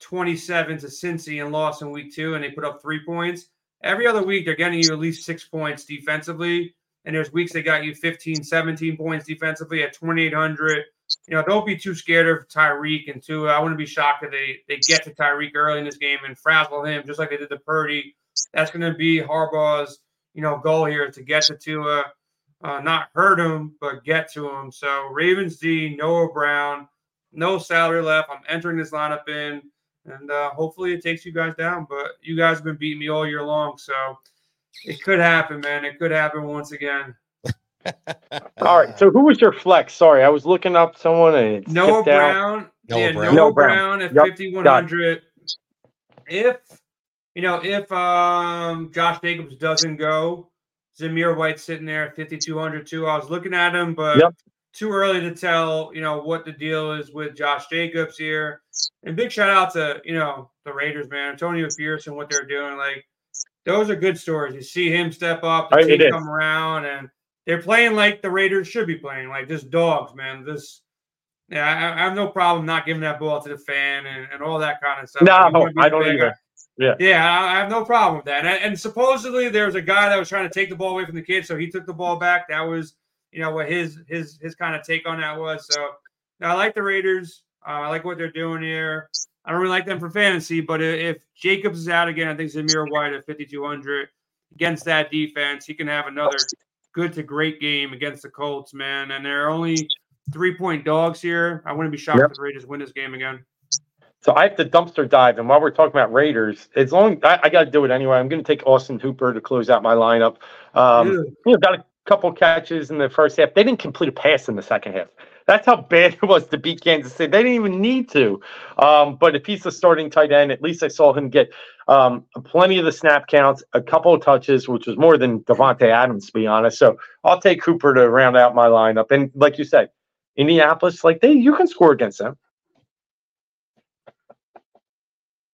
27 to Cincy and lost in week two, and they put up three points. Every other week, they're getting you at least six points defensively. And there's weeks they got you 15, 17 points defensively at 2,800. You know, don't be too scared of Tyreek and Tua. I wouldn't be shocked if they, they get to Tyreek early in this game and frazzle him just like they did to Purdy. That's going to be Harbaugh's, you know, goal here to get to Tua, uh, not hurt him, but get to him. So Ravens D, Noah Brown, no salary left. I'm entering this lineup in and uh, hopefully it takes you guys down. But you guys have been beating me all year long, so it could happen, man. It could happen once again. all right. So who was your flex? Sorry, I was looking up someone and Noah Brown. Noah yeah, Brown. Noah Brown, at Yep. 5100. If you know, if um Josh Jacobs doesn't go, Zamir White sitting there at 5200 too. I was looking at him, but Yep. too early to tell, you know, what the deal is with Josh Jacobs here. And big shout out to, you know, the Raiders, man. Antonio Pierce and what they're doing. Like, those are good stories. You see him step up, the team come around, and they're playing like the Raiders should be playing, like just dogs, man. This, yeah, I, I have no problem not giving that ball to the fan and, and all that kind of stuff. No, I don't either. Yeah. Yeah, I I have no problem with that. And, and supposedly there was a guy that was trying to take the ball away from the kid, so he took the ball back. That was, you know, what his his his kind of take on that was. So I like the Raiders. Uh, I like what they're doing here. I don't really like them for fantasy, but if Jacobs is out again, I think Zamir White at 5200 against that defense, he can have another good to great game against the Colts, man. And they're only three point dogs here. I wouldn't be shocked Yep. if the Raiders win this game again. So I have to dumpster dive, and while we're talking about Raiders, as long I, I got to do it anyway. I'm going to take Austin Hooper to close out my lineup. Um, you know, got a couple catches in the first half. They didn't complete a pass in the second half. That's how bad it was to beat Kansas City. They didn't even need to. Um, but if he's the starting tight end, at least I saw him get um, plenty of the snap counts, a couple of touches, which was more than Davante Adams, to be honest. So I'll take Cooper to round out my lineup. And like you said, Indianapolis, like they, you can score against them.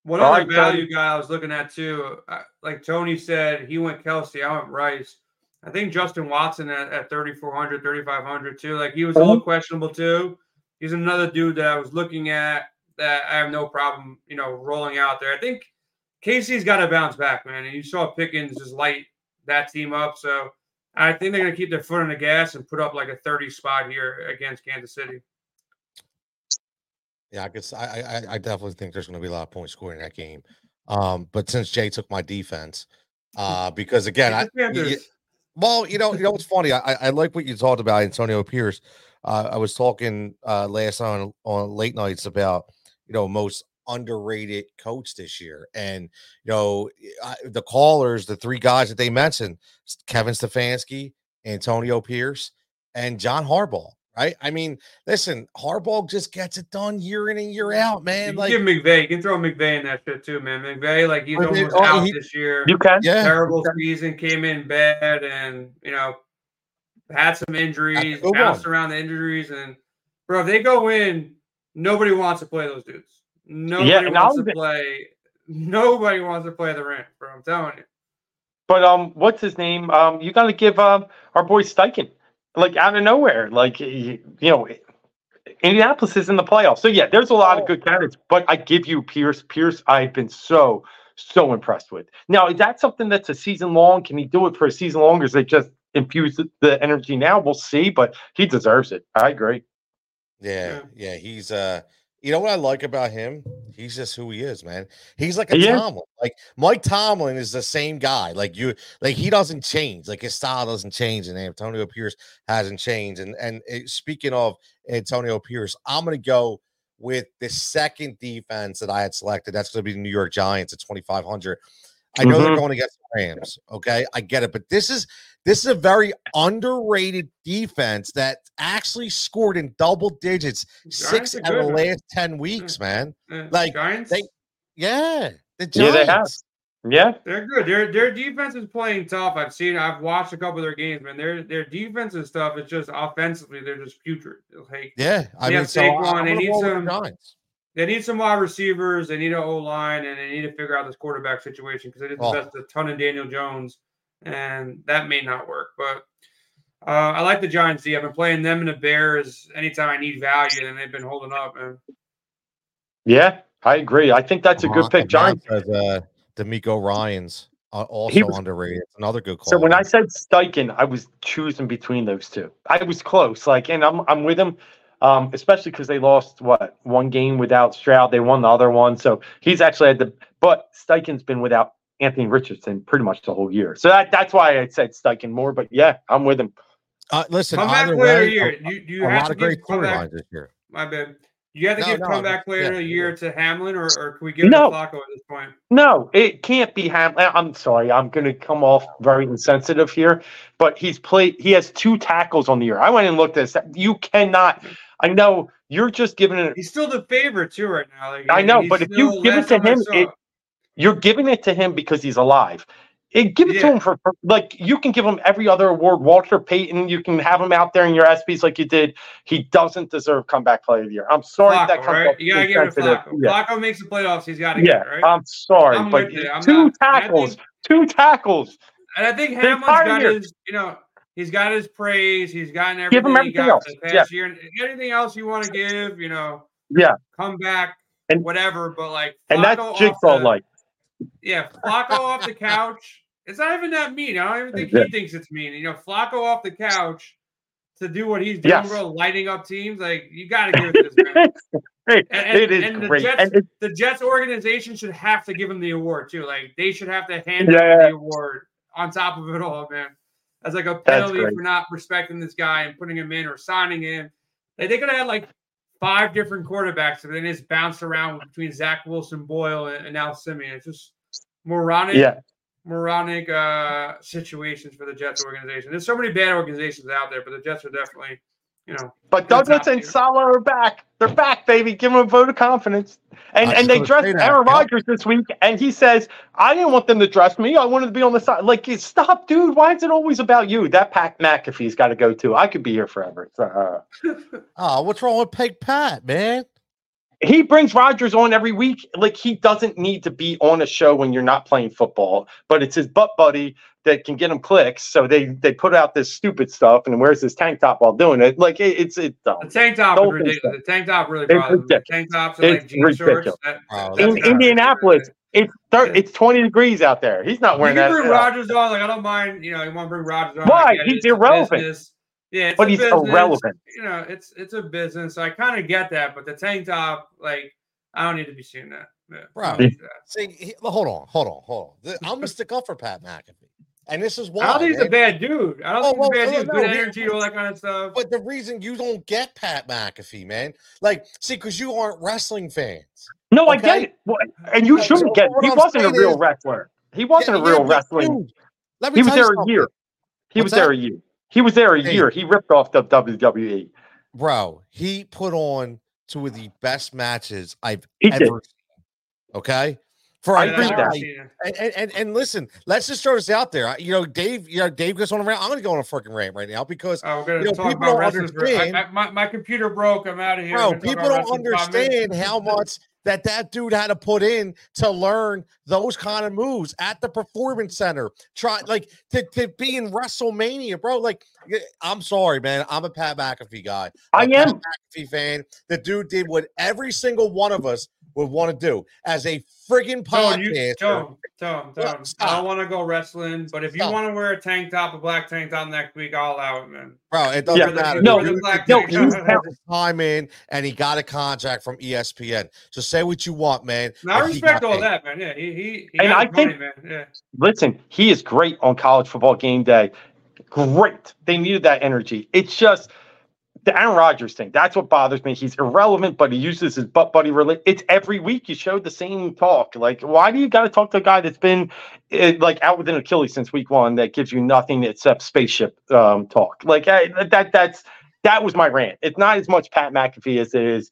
One All other right, value Tony. guy I was looking at too, like Tony said, he went Kelce, I went Rice. I think Justin Watson at, at 3,400, 3,500 too. Like he was a little oh. questionable too. He's another dude that I was looking at that I have no problem, you know, rolling out there. I think Casey's got to bounce back, man. And you saw Pickens just light that team up. So I think they're going to keep their foot on the gas and put up like a 30 spot here against Kansas City. Yeah, I guess I, I I definitely think there's going to be a lot of points scored in that game. Um, but since Jay took my defense, uh, because again, I, Take the Panthers. y- well, you know, you know what's funny? I, I- I like what you talked about Antonio Pierce. Uh, I was talking uh, last on on late nights about you know most underrated coach this year, and you know I, the callers, the three guys that they mentioned, Kevin Stefanski, Antonio Pierce, and John Harbaugh. Right? I mean, listen, Harbaugh just gets it done year in and year out, man. can Like, give McVay. You can throw McVay in that shit too, man. McVay, like he's I mean, almost oh, out he- this year. You can. yeah, Terrible season, came in bad, and you know had some injuries, bounced on. around the injuries, and bro, if they go in, nobody wants to play those dudes. Nobody and wants I'll to be- play. Nobody wants to play the rent, bro. I'm telling you. But um, what's his name? Um, you got to give um our boy Steichen, like out of nowhere, like you know, Indianapolis is in the playoffs. So yeah, there's a lot of good candidates. But I give you Pierce. Pierce, I've been so so impressed with. Now, is that something that's a season long? Can he do it for a season long, or is it just infuse the- the energy now? We'll see. But he deserves it. I agree. Yeah, yeah, he's uh you know what I like about him? He's just who he is, man. He's like a Yeah. Tomlin. Like Mike Tomlin is the same guy. Like you like he doesn't change. Like his style doesn't change and Antonio Pierce hasn't changed. And and eh, speaking of Antonio Pierce, I'm to go with the second defense that I had selected. That's to be the New York Giants at 2500. I know they're Mhm. going against the Rams, okay? I get it, but this is this is a very underrated defense that actually scored in double digits six Giants are out of the man. last 10 weeks, man. Eh, Like, Giants, they- Yeah, the Giants. Yeah, they have. Yeah, they're good. Their their defense is playing tough. I've seen. I've watched a couple of their games, man. Their their defense and stuff. It's just offensively, they're just putrid. Like Yeah, I Yeah, mean, so Saquon, they need roll the some- Giants. They need some wide receivers. They need an O line, and they need to figure out this quarterback situation because they did Oh. invest a ton in Daniel Jones, and that may not work. But uh, I like the Giants. D. I've been playing them and the Bears anytime I need value, and they've been holding up. Man, Yeah, I agree. I think that's a good pick. John says uh, DeMeco Ryans uh, also was- underrated. It's another good call. So when I said Steichen, I was choosing between those two. I was close. Like, and I'm I'm with him, um, especially because they lost what one game without Stroud. They won the other one, so he's actually had the. But Steichen's been without Anthony Richardson pretty much the whole year. So that that's why I said Steichen more. But yeah, I'm with him. uh, listen, Comeback either player of way, the year. a, You, you a have lot to of give great comeback. storylines this year. My bad. You have to No, give no, comeback player of yeah, the yeah. year to Hamlin, or, or can we give No. it to Flacco at this point? No, it can't be Ham. I- I'm sorry, I'm going to come off very insensitive here, but he's played. He has two tackles on the year. I went and looked at this. You cannot. I know you're just giving it. He's still the favorite too right now. Like, I know, but if you give it to him, it- You're giving it to him because he's alive. It, give it to him for, for like you can give him every other award. Walter Payton, you can have him out there in your SPs like you did. He doesn't deserve comeback player of the year. I'm sorry if that Flacco, comes right? You gotta give it to. Flacco. Yeah, Flacco makes the playoffs. He's got to yeah. get it, right? I'm sorry, I'm but. Two not- tackles, think- two tackles. And I think Hamlin's got his, you know, he's got his praise. He's gotten everything. Give him everything got else. Yeah. year. Anything else you want to give, you know, Yeah. come back, And- whatever. But like, And that's jigsaw like. Yeah, Flacco off the couch. It's not even that mean. I don't even think he thinks it's mean. You know, Flacco off the couch to do what he's doing, Yes. bro, lighting up teams. Like you got to give it this man. Hey, And- and- it is and the. Jets- and The Jets organization should have to give him the award too. Like they should have to hand Yeah. him the award on top of it all, man. As like a penalty for not respecting this guy and putting him in or signing him. Like, they could have had like five different quarterbacks, and then just bounced around between Zach Wilson, Boyle, and, and now Siemian. It's just moronic yeah, moronic uh situations for the Jets organization. There's so many bad organizations out there, but the Jets are definitely, you know, but Douglas and Peter. Saleh are back. They're back, baby. Give them a vote of confidence. And I and they gonna dressed say that, Aaron yeah. Rodgers this week, and he says, "I didn't want them to dress me. I wanted to be on the side." Like, stop, dude. Why is it always about you? That Pat McAfee's got to go too. I could be here forever. So, uh, Oh, what's wrong with Peg Pat, man? he brings Rodgers on every week. Like he doesn't need to be on a show when you're not playing football, but it's his butt buddy that can get them clicks. So they they put out this stupid stuff and wears this tank top while doing it. Like it, it's it's dumb. the tank top is ridiculous. The tank top really It's bothers me. The tank tops are It's like jean shorts. That, Oh, that's that's In Indianapolis, ridiculous. it's thir- Yeah. it's 20 degrees out there. He's not You wearing can that. bring Rodgers on. Like I don't mind. You know, you want to bring Rodgers on. Why? I get it. He's It's irrelevant. Yeah, it's but he's business. irrelevant. You know, it's it's a business. So I kind of get that, but the tank top, like, I don't need to be seeing that. Yeah, Bro. don't need that. See, he, hold on, hold on, hold on. Th- I'm gonna stick up for Pat McAfee, and this is why. I don't think he's a bad dude. I don't Oh, think he's a oh, bad well, dude. no, Good no, he- energy, all that kind of stuff. But the reason you don't get Pat McAfee, man, like, see, because you aren't wrestling fans. No, I get it. Well, And you So- shouldn't so get. what He I'm wasn't a real is- wrestler. He wasn't Yeah, a real yeah, but wrestling. dude, let me He was you there a year. He What's was there a year. He was there a Hey. year. He ripped off the WWE. bro. He put on two of the best matches I've He ever did. seen. Okay, for I a agree with that. And, and, and, and listen, let's just throw this out there. You know, Dave, you know, Dave goes on a rant. I'm going to go on a freaking rant right now because, Oh, we're gonna You know, talk people about don't wrestling. I, understand- I, my, my computer broke. I'm out of here. bro, We're gonna talk people don't wrestling for five minutes. understand how much that that dude had to put in to learn those kind of moves at the performance center. Try like to, to be in WrestleMania, bro. Like, I'm sorry, man. I'm a Pat McAfee guy. I I'm a Pat am. McAfee fan. The dude did what every single one of us would want to do as a friggin' Tone, you, podcast. Tone, Tone, Look, I don't want to go wrestling, but if you want to wear a tank top, a black tank top next week, I'll allow it, man. Bro, it doesn't Yeah, matter. no, Dude, the no, tank he's had his time in and he got a contract from ESPN. So say what you want, man. No, I respect all paid. that, man. Yeah, he he, he And I his money, think- man. Yeah. Listen, he is great on college football game day. Great. They needed that energy. It's just the Aaron Rodgers thing. That's what bothers me. He's irrelevant, but he uses his butt buddy. Rela- it's every week you show the same talk. Like, why do you got to talk to a guy that's been eh, like out with an Achilles since week one that gives you nothing except spaceship um, talk? Like I, that. That's that was my rant. It's not as much Pat McAfee as it is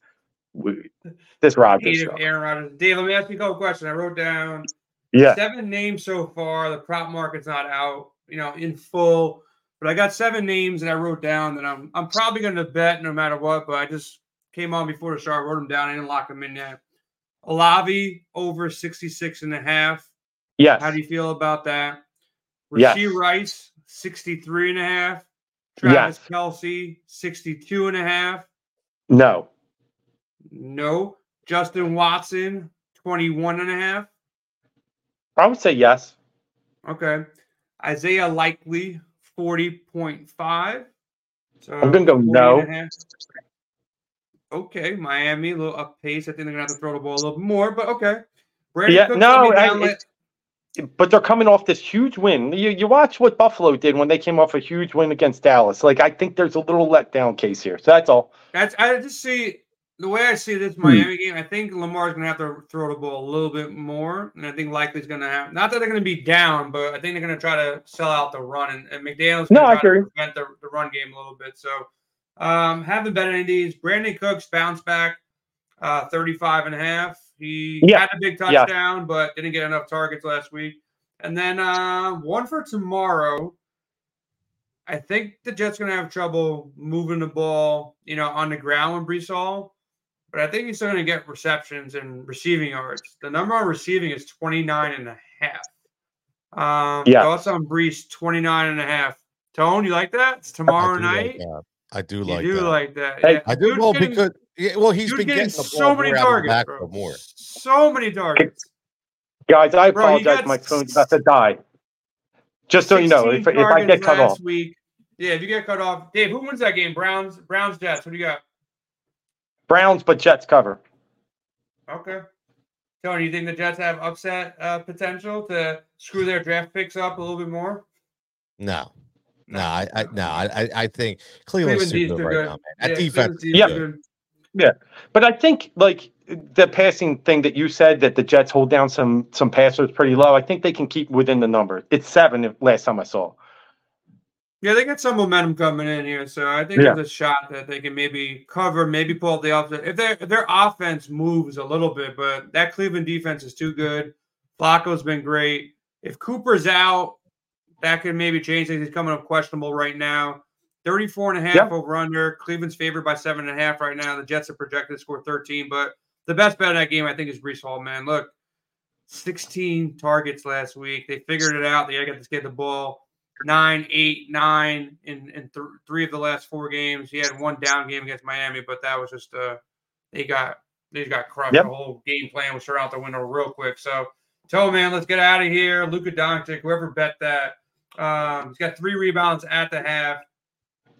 this Rodgers. Aaron Rodgers. Dave, let me ask you a couple questions. I wrote down Yeah. seven names so far. The prop market's not out, you know, in full. But I got seven names that I wrote down that I'm I'm probably going to bet no matter what. But I just came on before the start, wrote them down. I didn't lock them in yet. Olave over 66 and a half. Yes. How do you feel about that? Yes. Rice, 63 and a half. Travis Yes. Kelce, 62 and a half. No. No. Justin Watson, 21 and a half. I would say yes. Okay. Isaiah Likely, 40.5. So I'm gonna go no. and a half. Okay, Miami, a little up pace. I think they're gonna have to throw the ball a little bit more, but okay. Brandin Yeah, Cooks no, I- it- But they're coming off this huge win. You, you watch what Buffalo did when they came off a huge win against Dallas. Like I think there's a little letdown case here. So that's all. That's I just see the way I see Hmm. this Miami game. I think Lamar's gonna have to throw the ball a little bit more, and I think likely's gonna have not that they're gonna be down, but I think they're gonna try to sell out the run, and, and McDaniel's I try agree. to prevent the, the run game a little bit. So um haven't bet any of these. Brandin Cooks bounced back uh 35 and a half. He Yeah. had a big Yeah. touchdown, but didn't get enough targets last week. And then uh one for tomorrow. I think the Jets going to have trouble moving the ball, you know, on the ground with Breece Hall, but I think he's still going to get receptions and receiving yards. The number on receiving is 29 and a half. Um, Yeah. Thoughts on Breece, 29 and a half. Tone, you like that? It's tomorrow I do like night. I do you like do that. like that. Hey, yeah. I do Dude's well getting- because yeah, well he's dude's been getting getting so many more out of the targets, backfield bro. more. So many targets. Guys, I Bro, apologize. got My phone's about to die. Just so you know, if, if I get cut last off, Week. Yeah, if you get cut off. Dave, who wins that game? Browns, Browns, Jets. What do you got? Browns but Jets cover. Okay. Tony, you think the Jets have upset uh, potential to screw their draft picks up a little bit more? No. No, I, I no, I, I- I think Cleveland's Cleveland too good right good. now, man. That Yeah, defense, Cleveland's is D's are good. good. But I think like the passing thing that you said that the Jets hold down some some passers pretty low. I think they can keep within the number. It's seven. Last time I saw. Yeah, they got some momentum coming in here, so I think Yeah. there's a shot that they can maybe cover, maybe pull up the offense. If their their offense moves a little bit, but that Cleveland defense is too good. Flacco's been great. If Cooper's out, that could maybe change things. He's coming up questionable right now. 34 and a half Yeah. over under. Cleveland's favored by seven and a half right now. The Jets are projected to score 13, but the best bet in that game, I think, is Breece Hall, man. Look, 16 targets last week. They figured it out. They got to get the ball nine, eight, nine in, in th- three of the last four games. He had one down game against Miami, but that was just uh they got they got crushed. Yep. The whole game plan was thrown out the window real quick. So tell man, let's get out of here. Luka Doncic, whoever bet that. Um, he's got three rebounds at the half.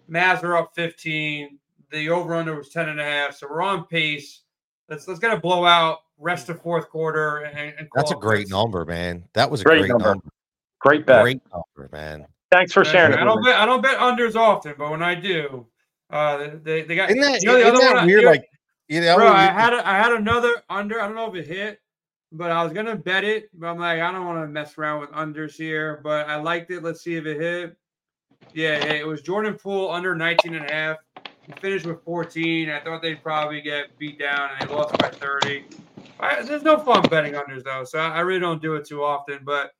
Mavs are up 15. The over under was 10 and a half. So we're on pace. Let's let's get a blowout rest of fourth quarter and, and That's a great number, man. That was a Great great, number. number. Great bet. Great number, man. Thanks for sharing I don't bet I don't bet unders often, but when I do, uh, they, they got Isn't that, you know the isn't other one I- weird? you Like, you know, bro, I had a, I had another under. I don't know if it hit, but I was gonna bet it. But I'm like, I don't want to mess around with unders here. But I liked it. Let's see if it hit. Yeah, it was Jordan Poole under 19 and a half. He finished with 14. I thought they'd probably get beat down, and they lost by 30. I, there's no fun betting unders though, so I, I really don't do it too often. But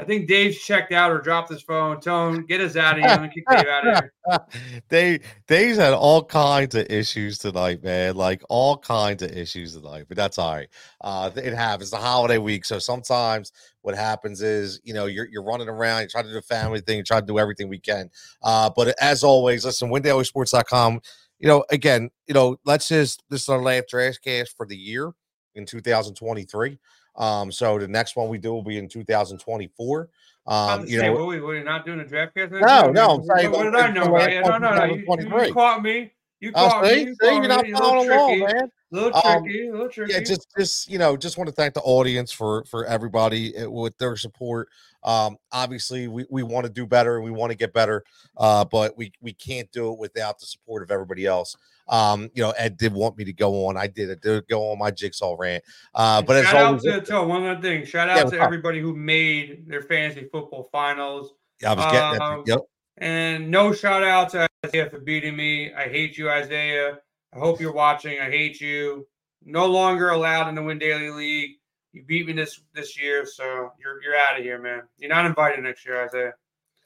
I think Dave's checked out or dropped his phone. Tone, get us out of here. I'm gonna kick Dave out of here. they they's had all kinds of issues tonight, man. Like all kinds of issues tonight, but that's all right. Uh, it happens. The holiday week, so sometimes what happens is you know you're you're running around, you to do the family thing, you to do everything we can. Uh, but as always, listen, WinDailySports.com. You know, again, you know, let's just this is our last DraftCast for the year in 2023. Um, so the next one we do will be in 2024. Um, you know, what, we, we're not doing a DraftCast. No, no, I'm saying what did I know the about you? No, no, no. You, you caught me. You oh, caught see, me. You see, caught you're not me. Following along, tricky. man. little Um, tricky. a little tricky. yeah just just you know just want to thank the audience for for everybody uh, with their support um obviously we, we want to do better and we want to get better uh but we we can't do it without the support of everybody else um you know ed did want me to go on i did it did go on my jigsaw rant uh but as shout out always to tell one other thing. Shout out what's to everybody who made their fantasy football finals. Yeah, i was getting um, that yep And no shout out to Isaiah for beating me. I hate you, Isaiah. I hope you're watching. I hate you. No longer allowed in the Win Daily League. You beat me this this year, so you're you're out of here, man. You're not invited next year, Isaiah.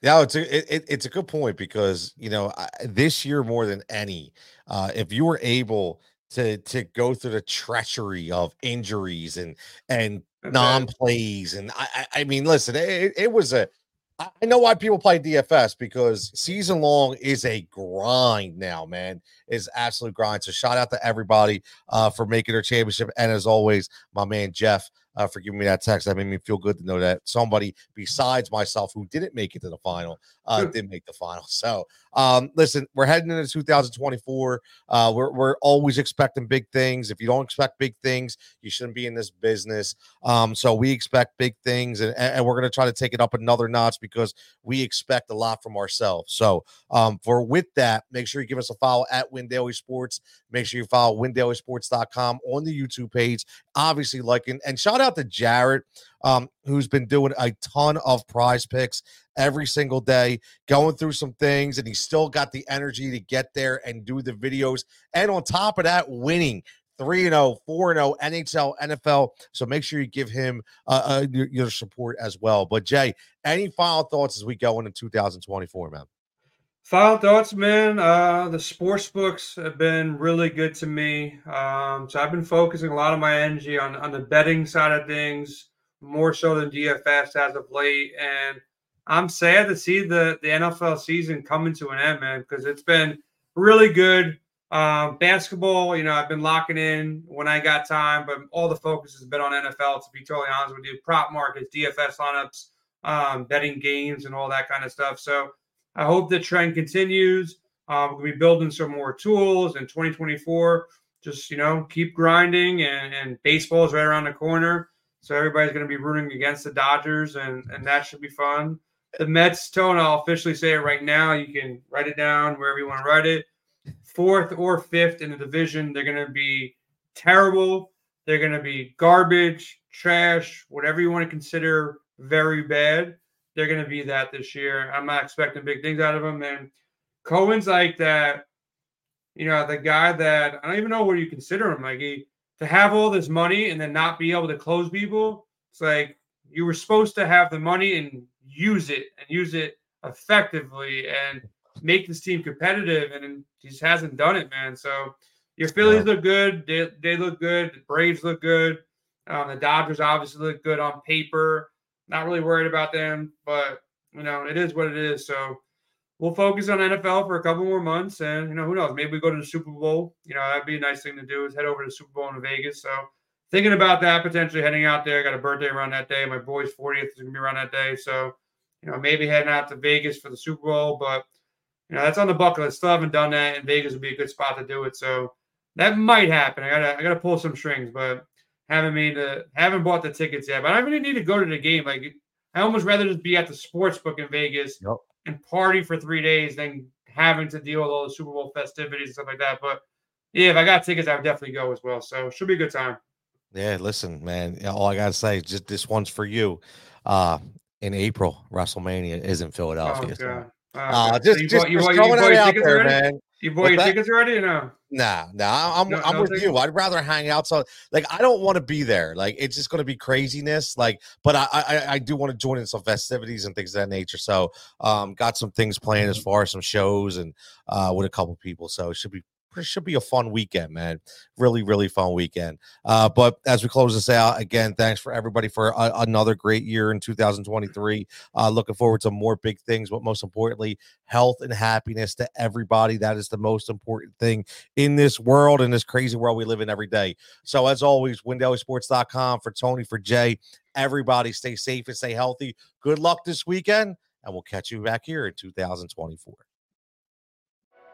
Yeah, it's a it, it- it's a good point because you know I, this year more than any, uh, if you were able to to go through the treachery of injuries and and Okay. non plays and I I, I mean listen it, it was a I know why people play DFS because season long is a grind now, man. Is absolute grind. So shout out to everybody uh, for making their championship, and as always, my man Jeff uh, for giving me that text. That made me feel good to know that somebody besides myself who didn't make it to the final uh, did make the final. So, um, listen, we're heading into 2024. Uh, we're, we're always expecting big things. If you don't expect big things, you shouldn't be in this business. Um, so we expect big things, and, and we're going to try to take it up another notch because we expect a lot from ourselves. So, um, for with that, make sure you give us a follow at Win Daily Sports. Make sure you follow WinDailySports.com on the YouTube page. Obviously, like and, and shout out to Jarrett, um, who's been doing a ton of prize picks every single day, going through some things, and he's still got the energy to get there and do the videos. And on top of that, winning 3 0, 4 0, NHL, NFL. So make sure you give him uh, uh, your, your, support as well. But Jay, any final thoughts as we go into 2024, man? Final thoughts, man. Uh, the sports books have been really good to me. Um, so I've been focusing a lot of my energy on, on the betting side of things, more so than DFS as of late. And I'm sad to see the, the NFL season coming to an end, man, because it's been really good. Um, basketball, you know, I've been locking in when I got time, but all the focus has been on NFL, to be totally honest with you. Prop markets, DFS lineups, um, betting games, and all that kind of stuff. So, I hope the trend continues. Um, we'll be building some more tools in 2024. Just you know, keep grinding, and, and baseball is right around the corner. So everybody's going to be rooting against the Dodgers, and and that should be fun. The Mets, tone, I'll officially say it right now. You can write it down wherever you want to write it. Fourth or fifth in the division, they're going to be terrible. They're going to be garbage, trash, whatever you want to consider very bad they're going to be that this year. I'm not expecting big things out of them. And Cohen's like that, you know, the guy that I don't even know where you consider him. Like he to have all this money and then not be able to close people. It's like you were supposed to have the money and use it and use it effectively and make this team competitive. And he just hasn't done it, man. So your Phillies look good. They, they look good. The Braves look good. Um, the Dodgers obviously look good on paper. Not really worried about them, but you know, it is what it is. So we'll focus on NFL for a couple more months, and you know, who knows? Maybe we go to the Super Bowl. You know, that'd be a nice thing to do is head over to the Super Bowl in Vegas. So thinking about that, potentially heading out there. I got a birthday around that day. My boy's 40th is gonna be around that day. So, you know, maybe heading out to Vegas for the Super Bowl, but you know, that's on the bucket list. Still haven't done that, and Vegas would be a good spot to do it. So that might happen. I gotta I gotta pull some strings, but haven't made the haven't bought the tickets yet. But I really need to go to the game. Like I almost rather just be at the sports book in Vegas yep. and party for three days than having to deal with all the Super Bowl festivities and stuff like that. But yeah, if I got tickets, I would definitely go as well. So should be a good time. Yeah, listen, man. All I gotta say is just this one's for you. Uh in April, WrestleMania is in Philadelphia. Oh, so. Uh, just, so you just, bought, you just bought, throwing it out there, already? man. You bought your that? tickets already or no? Nah, nah. I'm no, I'm no with you. I'd rather hang out. So like I don't want to be there. Like it's just gonna be craziness. Like, but I I, I do want to join in some festivities and things of that nature. So um got some things planned as mm-hmm. far as some shows and uh with a couple people. So it should be should be a fun weekend, man. Really, really fun weekend. Uh, but as we close this out, again, thanks for everybody for a, another great year in 2023. Uh, looking forward to more big things, but most importantly, health and happiness to everybody. That is the most important thing in this world, in this crazy world we live in every day. So, as always, WinDailySports.com for Tony, for Jay. Everybody stay safe and stay healthy. Good luck this weekend, and we'll catch you back here in 2024.